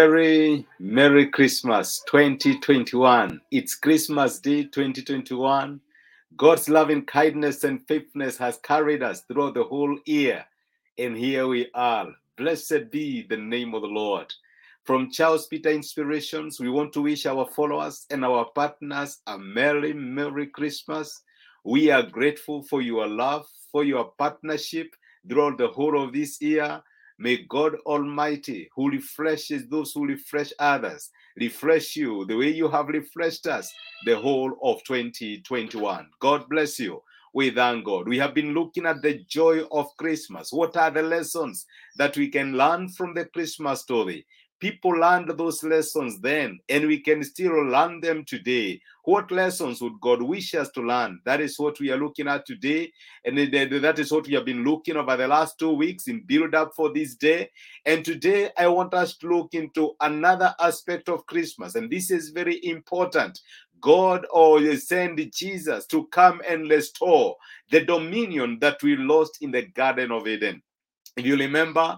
Very Merry Christmas 2021. It's Christmas Day 2021. God's loving kindness and faithfulness has carried us throughout the whole year. And here we are. Blessed be the name of the Lord. From Charles Peter Inspirations, we want to wish our followers and our partners a Merry, Merry Christmas. We are grateful for your love, for your partnership throughout the whole of this year. May God Almighty, who refreshes those who refresh others, refresh you the way you have refreshed us the whole of 2021. God bless you. We thank God. We have been looking at the joy of Christmas. What are the lessons that we can learn from the Christmas story? People learned those lessons then, and we can still learn them today. What lessons would God wish us to learn? That is what we are looking at today. And that is what we have been looking over the last two weeks in build up for this day. And today, I want us to look into another aspect of Christmas. And this is very important. God or oh, send Jesus to come and restore the dominion that we lost in the Garden of Eden. If you remember,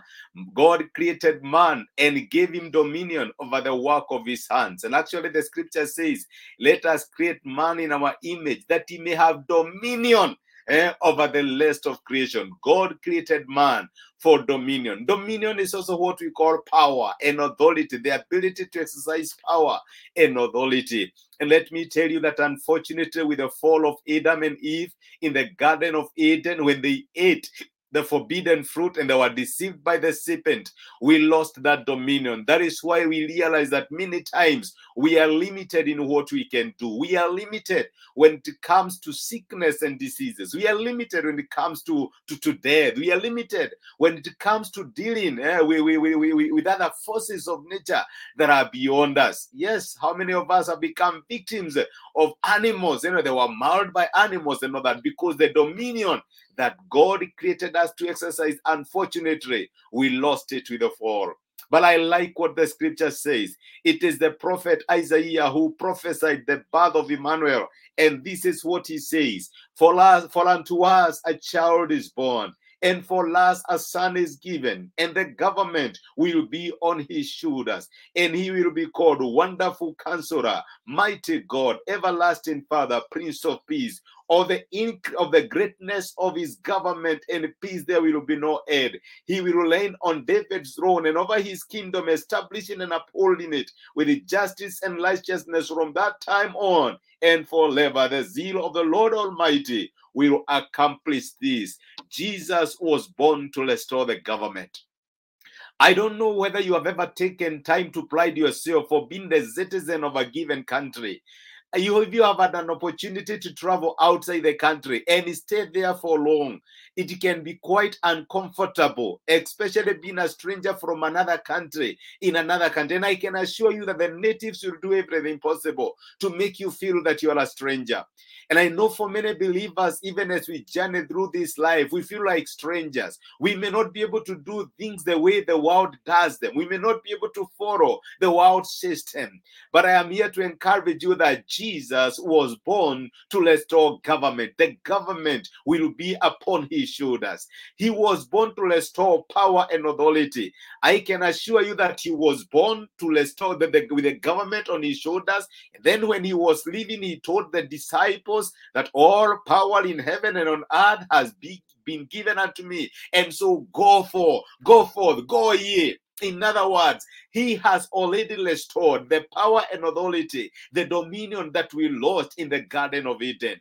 God created man and gave him dominion over the work of his hands. And actually, the scripture says, Let us create man in our image that he may have dominion eh, over the rest of creation. God created man for dominion. Dominion is also what we call power and authority, the ability to exercise power and authority. And let me tell you that unfortunately, with the fall of Adam and Eve in the Garden of Eden, when they ate the forbidden fruit and they were deceived by the serpent, we lost that dominion. That is why we realize that many times we are limited in what we can do. We are limited when it comes to sickness and diseases. We are limited when it comes to, to, to death. We are limited when it comes to dealing eh, we, we, we, we, with other forces of nature that are beyond us. Yes, how many of us have become victims of animals? You know, they were mauled by animals and all that because the dominion that God created us to exercise, unfortunately, we lost it with the fall. But I like what the scripture says. It is the prophet Isaiah who prophesied the birth of Emmanuel. And this is what he says For, us, for unto us a child is born, and for us a son is given, and the government will be on his shoulders, and he will be called Wonderful Counselor, Mighty God, Everlasting Father, Prince of Peace of the ink of the greatness of his government and peace there will be no end. He will reign on David's throne and over his kingdom, establishing and upholding it with justice and righteousness from that time on and forever. The zeal of the Lord Almighty will accomplish this. Jesus was born to restore the government. I don't know whether you have ever taken time to pride yourself for being the citizen of a given country you if you have had an opportunity to travel outside the country and stay there for long it can be quite uncomfortable especially being a stranger from another country in another country. And i can assure you that the natives will do everything possible to make you feel that you are a stranger. And i know for many believers even as we journey through this life we feel like strangers. We may not be able to do things the way the world does them. We may not be able to follow the world system. But i am here to encourage you that Jesus was born to restore government. The government will be upon his shoulders. He was born to restore power and authority. I can assure you that he was born to restore the, the, with the government on his shoulders. Then when he was leaving, he told the disciples that all power in heaven and on earth has been given unto me. And so go for, go forth, go ye in other words, he has already restored the power and authority, the dominion that we lost in the Garden of Eden.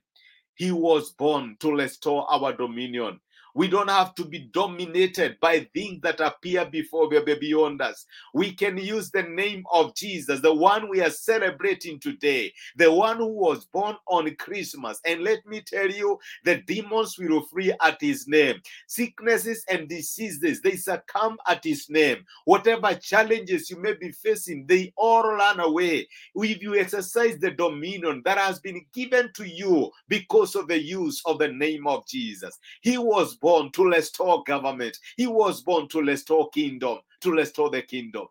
He was born to restore our dominion. We don't have to be dominated by things that appear before we beyond us. We can use the name of Jesus, the one we are celebrating today, the one who was born on Christmas. And let me tell you, the demons will free at his name. Sicknesses and diseases, they succumb at his name. Whatever challenges you may be facing, they all run away. If you exercise the dominion that has been given to you because of the use of the name of Jesus, he was born to restore government. He was born to restore kingdom, to restore the kingdom.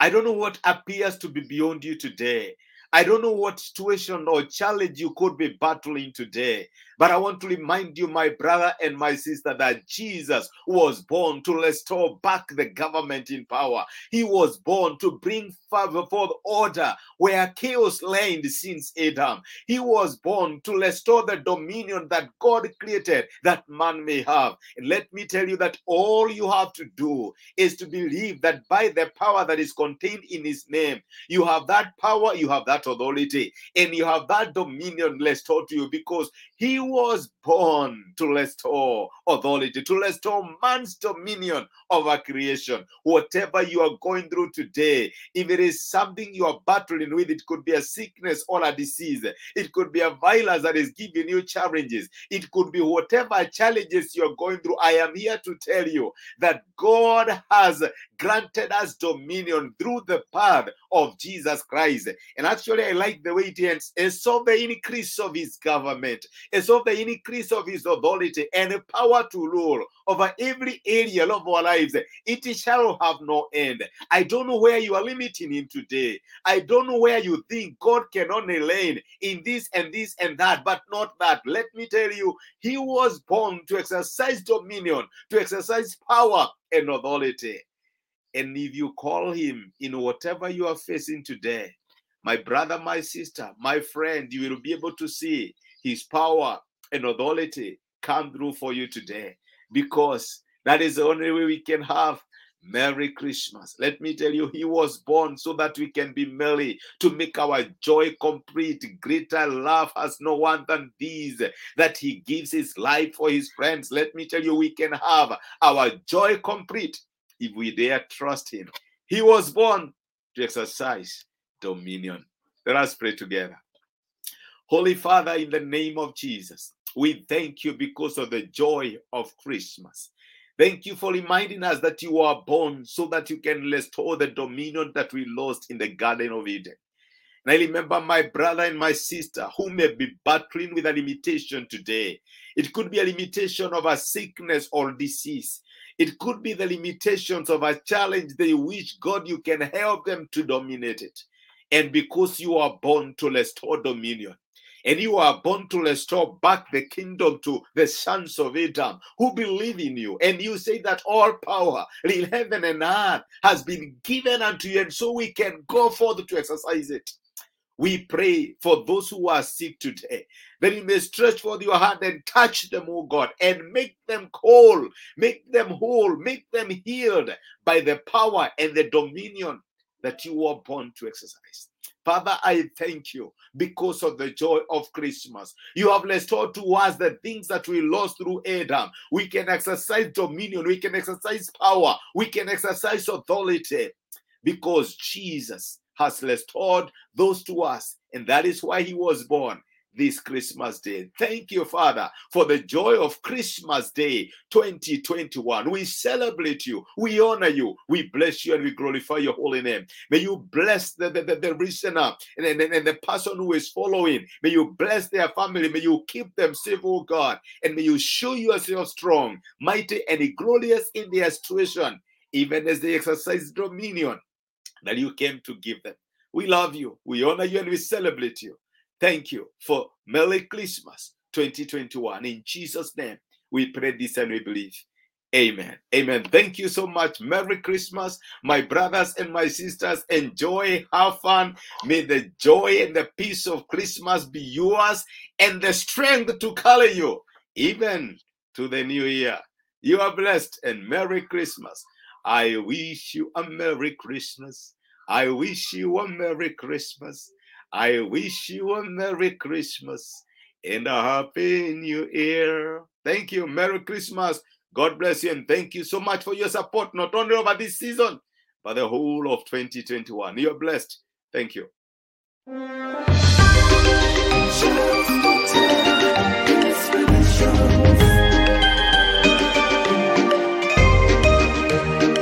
I don't know what appears to be beyond you today. I don't know what situation or challenge you could be battling today, but I want to remind you, my brother and my sister, that Jesus was born to restore back the government in power. He was born to bring forth order where chaos reigned since Adam. He was born to restore the dominion that God created that man may have. And let me tell you that all you have to do is to believe that by the power that is contained in his name, you have that power, you have that authority, and you have that dominion restored to you because he was born to restore authority, to restore man's dominion over creation. Whatever you are going through today, if it is something you are battling with, it could be a sickness or a disease, it could be a virus that is giving you challenges, it could be whatever challenges you're going through. I am here to tell you that God has granted us dominion through the path of Jesus Christ. And actually, I like the way it ends. And so the increase of his government, and so the increase of his authority and power to rule over every area of our lives, it shall have no end. I don't know where you are limiting him today. I don't know where you think God can only reign in this and this and that, but not that. Let me tell you, he was born to exercise dominion, to exercise power and authority. And if you call him in whatever you are facing today, my brother, my sister, my friend, you will be able to see his power and authority come through for you today because that is the only way we can have Merry Christmas. Let me tell you, He was born so that we can be merry, to make our joy complete. Greater love has no one than these, that He gives His life for His friends. Let me tell you, we can have our joy complete if we dare trust Him. He was born to exercise dominion. Let us pray together. Holy Father, in the name of Jesus, we thank you because of the joy of Christmas. Thank you for reminding us that you are born so that you can restore the dominion that we lost in the Garden of Eden. And I remember my brother and my sister who may be battling with a limitation today. It could be a limitation of a sickness or disease. It could be the limitations of a challenge they wish God you can help them to dominate it. And because you are born to restore dominion, and you are born to restore back the kingdom to the sons of Adam who believe in you. And you say that all power in heaven and earth has been given unto you, and so we can go forth to exercise it. We pray for those who are sick today that you may stretch forth your hand and touch them, O God, and make them whole, make them whole, make them healed by the power and the dominion that you were born to exercise. Father, I thank you because of the joy of Christmas. You have restored to us the things that we lost through Adam. We can exercise dominion, we can exercise power, we can exercise authority because Jesus has restored those to us. And that is why he was born this Christmas day. Thank you, Father, for the joy of Christmas Day 2021. We celebrate you, we honor you, we bless you, and we glorify your holy name. May you bless the, the, the, the listener and, and, and the person who is following. May you bless their family. May you keep them safe, oh God, and may you show yourself strong, mighty, and glorious in their situation, even as they exercise dominion that you came to give them. We love you, we honor you, and we celebrate you. Thank you for Merry Christmas 2021. In Jesus' name, we pray this and we believe. Amen. Amen. Thank you so much. Merry Christmas, my brothers and my sisters. Enjoy, have fun. May the joy and the peace of Christmas be yours and the strength to color you even to the new year. You are blessed and Merry Christmas. I wish you a Merry Christmas. I wish you a Merry Christmas. I wish you a Merry Christmas and a Happy New Year. Thank you. Merry Christmas. God bless you. And thank you so much for your support, not only over this season, but the whole of 2021. You're blessed. Thank you.